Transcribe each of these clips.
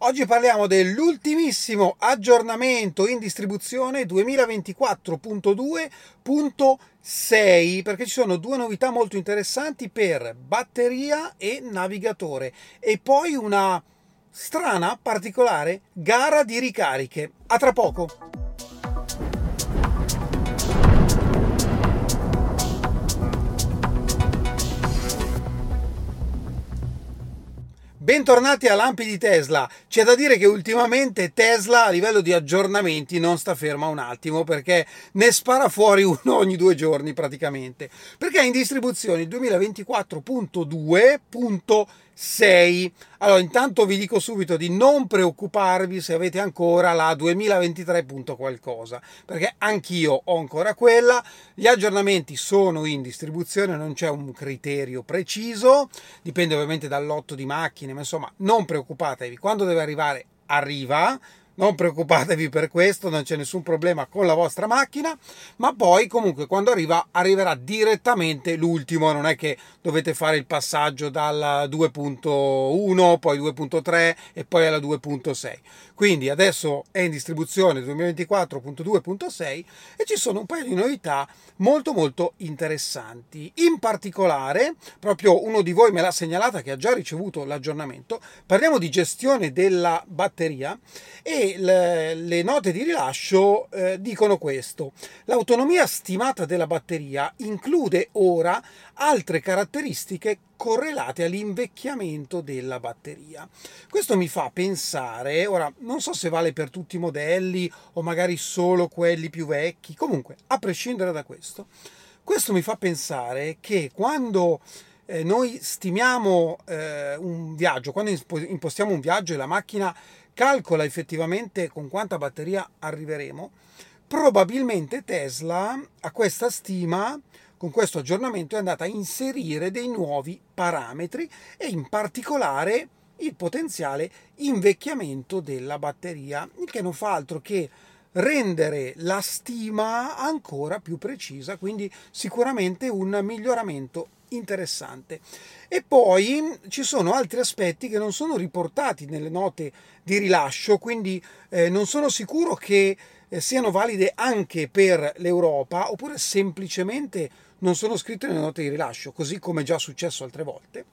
Oggi parliamo dell'ultimissimo aggiornamento in distribuzione 2024.2.6 perché ci sono due novità molto interessanti per batteria e navigatore e poi una strana, particolare gara di ricariche. A tra poco! Bentornati a Lampi di Tesla. C'è da dire che ultimamente Tesla a livello di aggiornamenti non sta ferma un attimo perché ne spara fuori uno ogni due giorni praticamente. Perché è in distribuzione il 2024.2.6 6. Allora, intanto vi dico subito di non preoccuparvi se avete ancora la 2023. qualcosa, perché anch'io ho ancora quella. Gli aggiornamenti sono in distribuzione, non c'è un criterio preciso, dipende ovviamente dal lotto di macchine, ma insomma, non preoccupatevi, quando deve arrivare arriva non preoccupatevi per questo, non c'è nessun problema con la vostra macchina, ma poi comunque quando arriva arriverà direttamente l'ultimo, non è che dovete fare il passaggio dal 2.1, poi 2.3 e poi alla 2.6. Quindi adesso è in distribuzione 2024.2.6 e ci sono un paio di novità molto molto interessanti. In particolare, proprio uno di voi me l'ha segnalata che ha già ricevuto l'aggiornamento, parliamo di gestione della batteria e le, le note di rilascio eh, dicono questo. L'autonomia stimata della batteria include ora altre caratteristiche correlate all'invecchiamento della batteria. Questo mi fa pensare, ora non so se vale per tutti i modelli o magari solo quelli più vecchi, comunque a prescindere da questo, questo mi fa pensare che quando eh, noi stimiamo eh, un viaggio, quando impostiamo un viaggio e la macchina calcola effettivamente con quanta batteria arriveremo, probabilmente Tesla a questa stima con questo aggiornamento è andata a inserire dei nuovi parametri e in particolare il potenziale invecchiamento della batteria, il che non fa altro che rendere la stima ancora più precisa, quindi sicuramente un miglioramento interessante. E poi ci sono altri aspetti che non sono riportati nelle note di rilascio, quindi eh, non sono sicuro che eh, siano valide anche per l'Europa oppure semplicemente non sono scritte nelle note di rilascio, così come già successo altre volte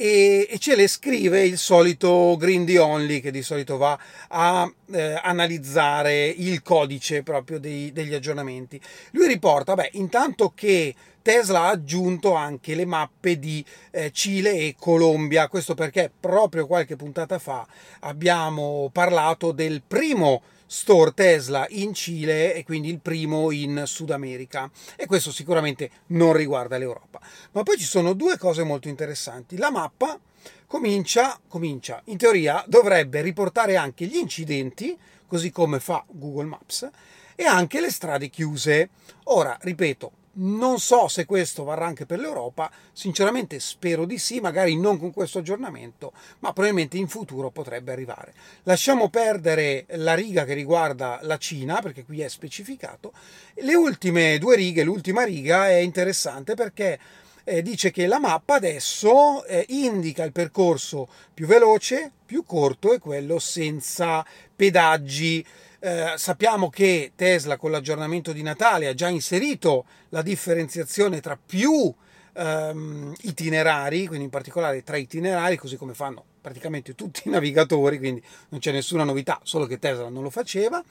e, e ce le scrive il solito Grindy Only che di solito va a eh, analizzare il codice proprio dei, degli aggiornamenti. Lui riporta, beh, intanto che Tesla ha aggiunto anche le mappe di eh, Cile e Colombia, questo perché proprio qualche puntata fa abbiamo parlato del primo store Tesla in Cile e quindi il primo in Sud America e questo sicuramente non riguarda l'Europa. Ma poi ci sono due cose molto interessanti. La mappa comincia, comincia in teoria dovrebbe riportare anche gli incidenti, così come fa Google Maps, e anche le strade chiuse. Ora, ripeto, non so se questo varrà anche per l'Europa, sinceramente spero di sì, magari non con questo aggiornamento, ma probabilmente in futuro potrebbe arrivare. Lasciamo perdere la riga che riguarda la Cina, perché qui è specificato. Le ultime due righe, l'ultima riga è interessante perché eh, dice che la mappa adesso eh, indica il percorso più veloce, più corto e quello senza pedaggi. Eh, sappiamo che Tesla con l'aggiornamento di Natale ha già inserito la differenziazione tra più ehm, itinerari, quindi in particolare tra itinerari, così come fanno praticamente tutti i navigatori, quindi non c'è nessuna novità, solo che Tesla non lo faceva.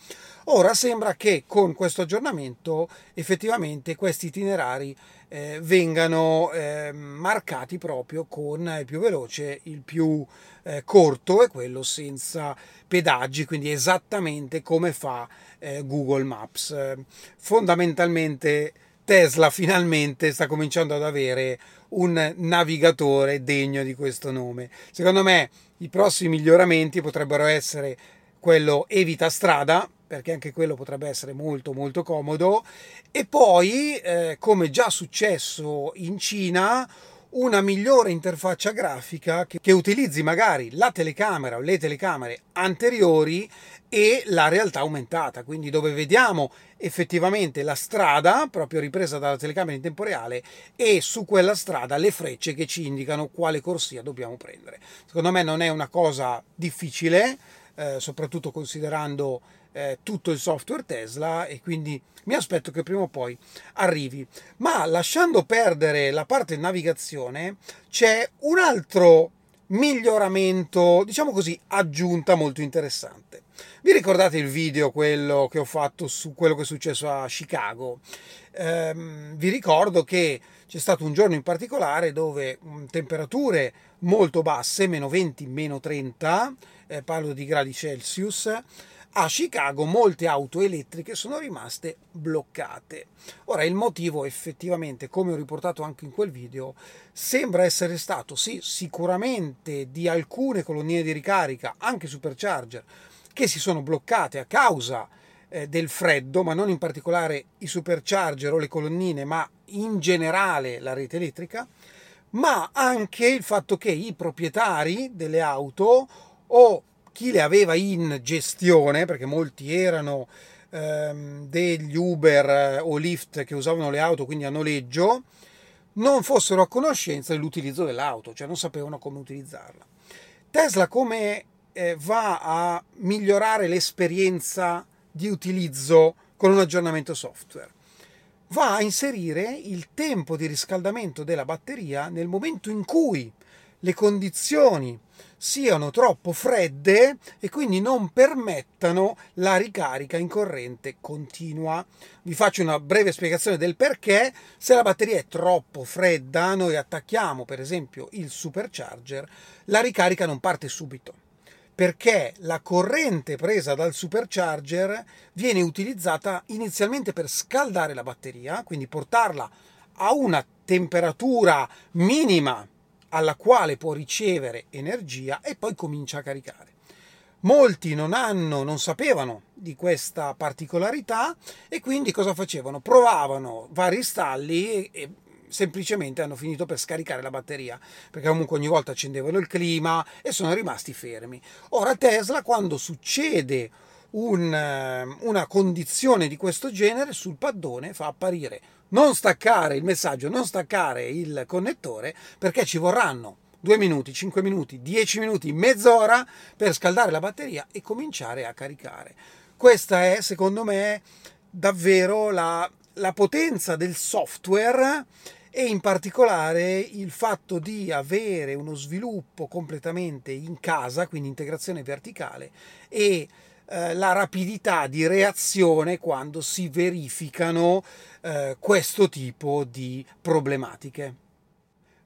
Ora sembra che con questo aggiornamento effettivamente questi itinerari eh, vengano eh, marcati proprio con il più veloce, il più eh, corto e quello senza pedaggi, quindi esattamente come fa eh, Google Maps. fondamentalmente Tesla finalmente sta cominciando ad avere un navigatore degno di questo nome. Secondo me i prossimi miglioramenti potrebbero essere quello evita strada, perché anche quello potrebbe essere molto molto comodo, e poi, eh, come già successo in Cina, una migliore interfaccia grafica che, che, utilizzi magari la telecamera o le telecamere anteriori e la realtà aumentata, quindi dove vediamo effettivamente la strada proprio ripresa dalla telecamera in tempo reale e su quella strada le frecce che ci indicano quale corsia dobbiamo prendere. Secondo me non è una cosa difficile, eh, soprattutto considerando eh, tutto il software Tesla e quindi mi aspetto che prima o poi arrivi. Ma lasciando perdere la parte navigazione, c'è un altro miglioramento, diciamo così, aggiunta molto interessante. Vi ricordate il video, quello che ho fatto su quello che è successo a Chicago? Ehm, vi ricordo che c'è stato un giorno in particolare dove temperature molto basse, meno 20, meno 30, eh, parlo di gradi Celsius, a Chicago molte auto elettriche sono rimaste bloccate. Ora il motivo effettivamente, come ho riportato anche in quel video, sembra essere stato sì, sicuramente di alcune colonie di ricarica, anche supercharger, che si sono bloccate a causa eh, del freddo, ma non in particolare i supercharger o le colonnine, ma in generale la rete elettrica, ma anche il fatto che i proprietari delle auto o chi le aveva in gestione, perché molti erano ehm, degli Uber eh, o Lyft che usavano le auto quindi a noleggio, non fossero a conoscenza dell'utilizzo dell'auto, cioè non sapevano come utilizzarla. Tesla come eh, va a migliorare l'esperienza di utilizzo con un aggiornamento software? Va a inserire il tempo di riscaldamento della batteria nel momento in cui le condizioni siano troppo fredde e quindi non permettano la ricarica in corrente continua. Vi faccio una breve spiegazione del perché. Se la batteria è troppo fredda, noi attacchiamo per esempio il supercharger, la ricarica non parte subito perché la corrente presa dal supercharger viene utilizzata inizialmente per scaldare la batteria, quindi portarla a una temperatura minima alla quale può ricevere energia e poi comincia a caricare. Molti non hanno, non sapevano di questa particolarità e quindi cosa facevano? Provavano vari stalli e, semplicemente hanno finito per scaricare la batteria perché comunque ogni volta accendevano il clima e sono rimasti fermi. Ora Tesla quando succede un, una condizione di questo genere sul paddone fa apparire non staccare il messaggio, non staccare il connettore perché ci vorranno 2 minuti, 5 minuti, 10 minuti, mezz'ora per scaldare la batteria e cominciare a caricare. Questa è secondo me davvero la, la potenza del software e in particolare il fatto di avere uno sviluppo completamente in casa, quindi integrazione verticale e eh, la rapidità di reazione quando si verificano eh, questo tipo di problematiche.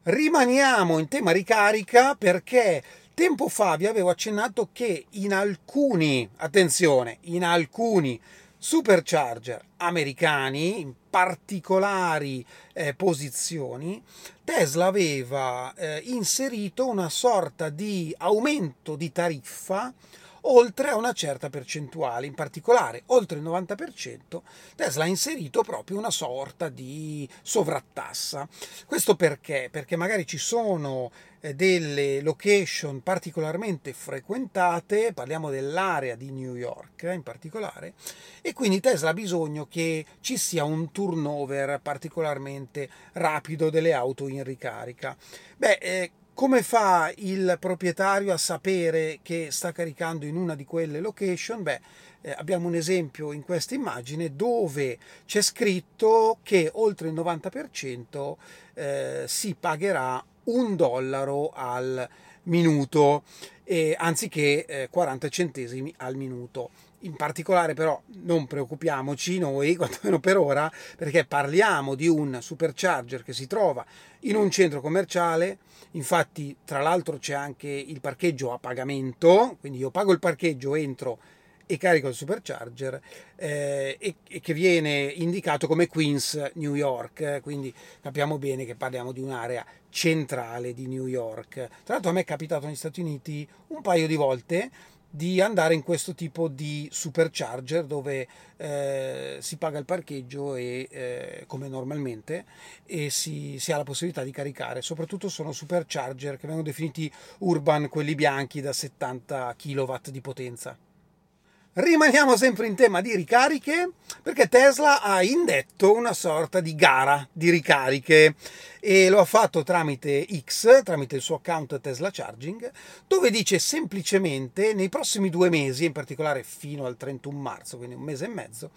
Rimaniamo in tema ricarica perché tempo fa vi avevo accennato che in alcuni, attenzione, in alcuni supercharger americani, in particolari eh, posizioni, Tesla aveva eh, inserito una sorta di aumento di tariffa oltre a una certa percentuale, in particolare oltre il 90%, Tesla ha inserito proprio una sorta di sovrattassa. Questo perché? Perché magari ci sono eh, delle location particolarmente frequentate, parliamo dell'area di New York in particolare, e quindi Tesla ha bisogno che ci sia un turnover particolarmente rapido delle auto in ricarica. Beh, eh, come fa il proprietario a sapere che sta caricando in una di quelle location? Beh, eh, abbiamo un esempio in questa immagine dove c'è scritto che oltre il 90% eh, si pagherà un dollaro al minuto eh, anziché 40 centesimi al minuto. In particolare però non preoccupiamoci noi, quantomeno per ora, perché parliamo di un supercharger che si trova in un centro commerciale, infatti tra l'altro c'è anche il parcheggio a pagamento, quindi io pago il parcheggio, entro e carico il supercharger eh, e, e, che viene indicato come Queens New York, quindi capiamo bene che parliamo di un'area centrale di New York. Tra l'altro a me è capitato negli Stati Uniti un paio di volte di andare in questo tipo di supercharger dove eh, si paga il parcheggio e, eh, come normalmente e si, si, ha la possibilità di caricare. Soprattutto sono supercharger che vengono definiti urban, quelli bianchi da 70 kW di potenza. Rimaniamo sempre in tema di ricariche perché Tesla ha indetto una sorta di gara di ricariche e lo ha fatto tramite X, tramite il suo account Tesla Charging, dove dice semplicemente nei prossimi due mesi, in particolare fino al 31 marzo, quindi un mese e mezzo,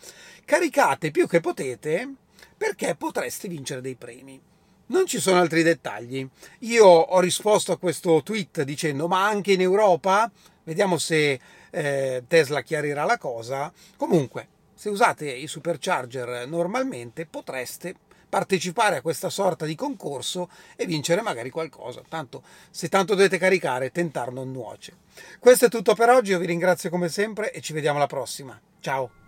caricate più che potete perché potreste vincere dei premi. Non ci sono altri dettagli. Io ho risposto a questo tweet dicendo ma anche in Europa? Vediamo se eh, Tesla chiarirà la cosa. Comunque, se usate i supercharger normalmente potreste partecipare a questa sorta di concorso e vincere magari qualcosa. Tanto, se tanto dovete caricare, tentar non nuoce. Questo è tutto per oggi, io vi ringrazio come sempre e ci vediamo alla prossima. Ciao!